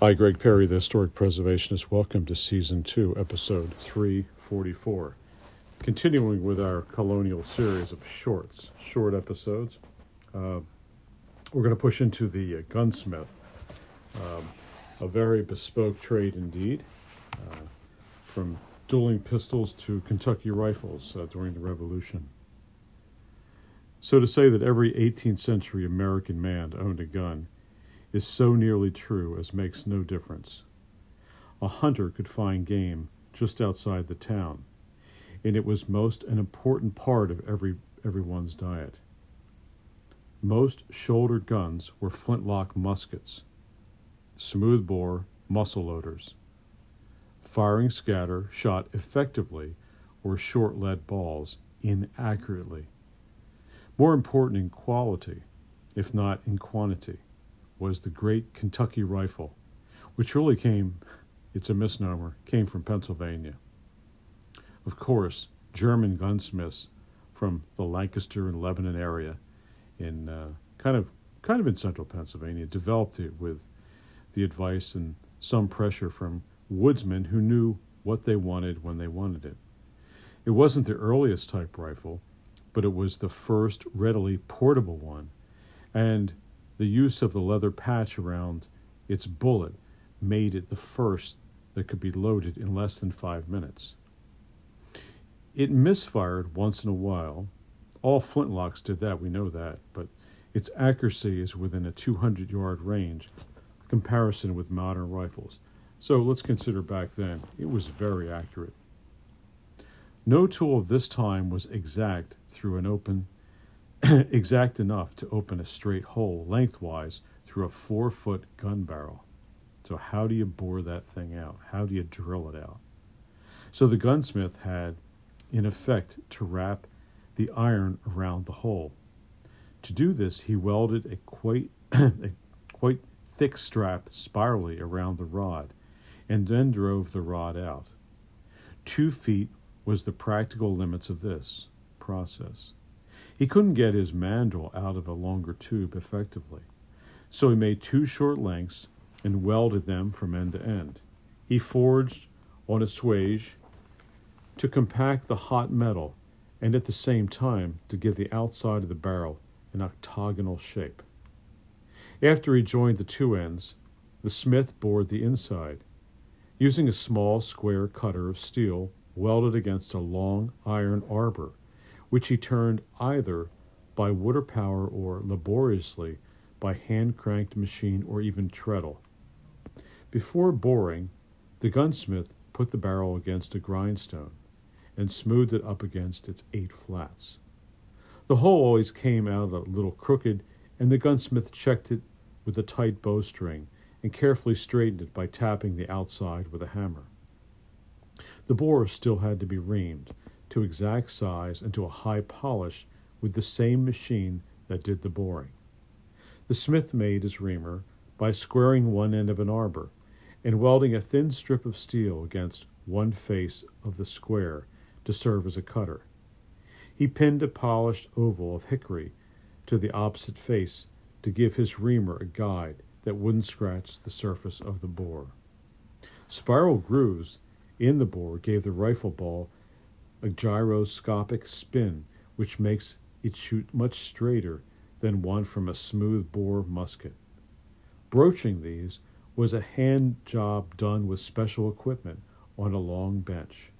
Hi, Greg Perry, the historic preservationist. Welcome to season two, episode 344. Continuing with our colonial series of shorts, short episodes, uh, we're going to push into the uh, gunsmith, um, a very bespoke trade indeed, uh, from dueling pistols to Kentucky rifles uh, during the Revolution. So, to say that every 18th century American man owned a gun is so nearly true as makes no difference. A hunter could find game just outside the town, and it was most an important part of every everyone's diet. Most shouldered guns were flintlock muskets, smoothbore muzzle loaders. Firing scatter shot effectively or short lead balls inaccurately. More important in quality, if not in quantity was the great Kentucky rifle, which really came, it's a misnomer, came from Pennsylvania. Of course, German gunsmiths from the Lancaster and Lebanon area in uh, kind of kind of in central Pennsylvania developed it with the advice and some pressure from woodsmen who knew what they wanted when they wanted it. It wasn't the earliest type rifle, but it was the first readily portable one, and the use of the leather patch around its bullet made it the first that could be loaded in less than five minutes. It misfired once in a while. All flintlocks did that, we know that, but its accuracy is within a 200 yard range comparison with modern rifles. So let's consider back then, it was very accurate. No tool of this time was exact through an open exact enough to open a straight hole lengthwise through a four foot gun barrel. So, how do you bore that thing out? How do you drill it out? So, the gunsmith had, in effect, to wrap the iron around the hole. To do this, he welded a quite, a quite thick strap spirally around the rod and then drove the rod out. Two feet was the practical limits of this process. He couldn't get his mandrel out of a longer tube effectively, so he made two short lengths and welded them from end to end. He forged on a swage to compact the hot metal and at the same time to give the outside of the barrel an octagonal shape. After he joined the two ends, the smith bored the inside, using a small square cutter of steel welded against a long iron arbor which he turned either by water power or laboriously by hand cranked machine or even treadle. Before boring, the gunsmith put the barrel against a grindstone and smoothed it up against its eight flats. The hole always came out a little crooked, and the gunsmith checked it with a tight bowstring and carefully straightened it by tapping the outside with a hammer. The bore still had to be reamed, to exact size and to a high polish with the same machine that did the boring. The smith made his reamer by squaring one end of an arbor and welding a thin strip of steel against one face of the square to serve as a cutter. He pinned a polished oval of hickory to the opposite face to give his reamer a guide that wouldn't scratch the surface of the bore. Spiral grooves in the bore gave the rifle ball a gyroscopic spin which makes it shoot much straighter than one from a smooth bore musket. Broaching these was a hand job done with special equipment on a long bench.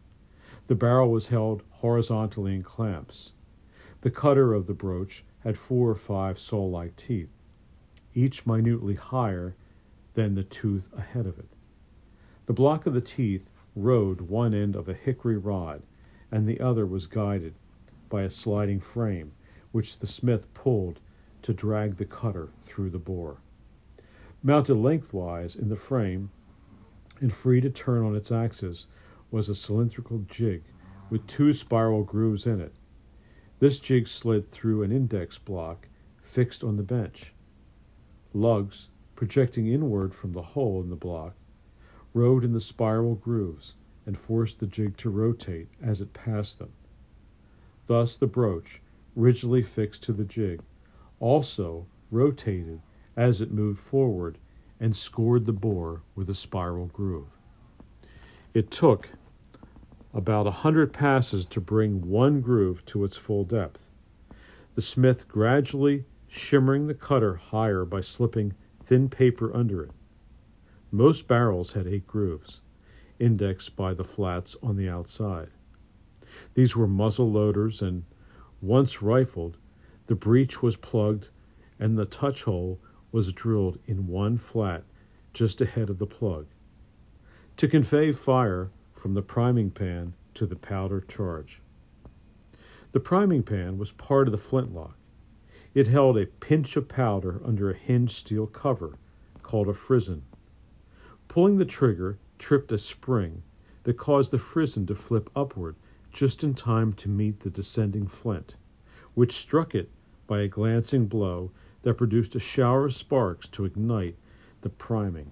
The barrel was held horizontally in clamps. The cutter of the broach had four or five saw like teeth, each minutely higher than the tooth ahead of it. The block of the teeth rode one end of a hickory rod and the other was guided by a sliding frame, which the smith pulled to drag the cutter through the bore. Mounted lengthwise in the frame and free to turn on its axis was a cylindrical jig with two spiral grooves in it. This jig slid through an index block fixed on the bench. Lugs, projecting inward from the hole in the block, rode in the spiral grooves, and forced the jig to rotate as it passed them. Thus, the broach, rigidly fixed to the jig, also rotated as it moved forward and scored the bore with a spiral groove. It took about a hundred passes to bring one groove to its full depth. The smith gradually shimmering the cutter higher by slipping thin paper under it. Most barrels had eight grooves, indexed by the flats on the outside. These were muzzle loaders, and once rifled, the breech was plugged and the touch hole was drilled in one flat just ahead of the plug. To convey fire from the priming pan to the powder charge. The priming pan was part of the flintlock. It held a pinch of powder under a hinged steel cover called a frizzen. Pulling the trigger tripped a spring that caused the frizzen to flip upward just in time to meet the descending flint, which struck it by a glancing blow that produced a shower of sparks to ignite the priming.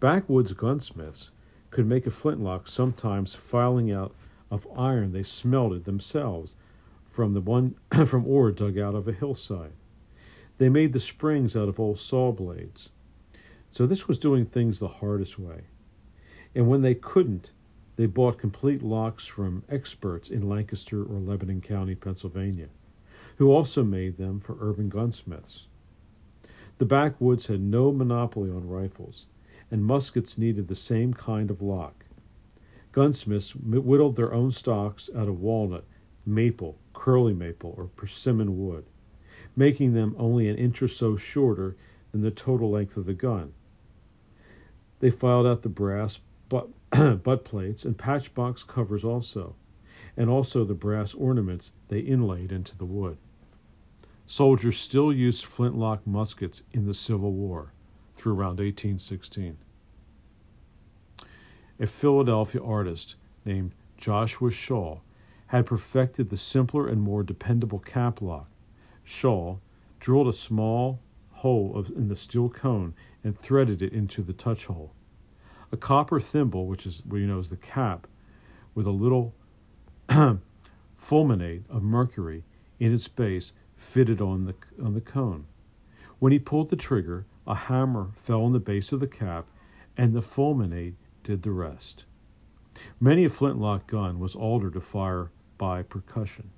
Backwoods gunsmiths could make a flintlock sometimes filing out of iron they smelted themselves from the one from ore dug out of a hillside. They made the springs out of old saw blades. So this was doing things the hardest way. And when they couldn't, they bought complete locks from experts in Lancaster or Lebanon County, Pennsylvania, who also made them for urban gunsmiths. The backwoods had no monopoly on rifles, and muskets needed the same kind of lock. Gunsmiths whittled their own stocks out of walnut, maple, curly maple, or persimmon wood, making them only an inch or so shorter than the total length of the gun. They filed out the brass butt, butt plates and patchbox covers also, and also the brass ornaments they inlaid into the wood. Soldiers still used flintlock muskets in the Civil War through around 1816. A Philadelphia artist named Joshua Shaw had perfected the simpler and more dependable cap lock. Shaw drilled a small hole of, in the steel cone and threaded it into the touch hole. A copper thimble, which is what you know is the cap, with a little fulminate of mercury in its base fitted on the, on the cone. When he pulled the trigger, a hammer fell on the base of the cap, and the fulminate did the rest. Many a flintlock gun was altered to fire by percussion.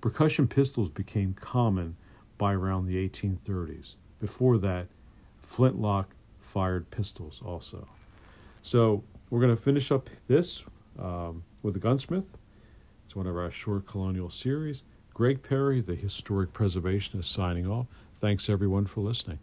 Percussion pistols became common by around the 1830s. Before that, flintlock fired pistols also. So we're going to finish up this um, with the gunsmith. It's one of our short colonial series. Greg Perry, the historic preservationist, signing off. Thanks everyone for listening.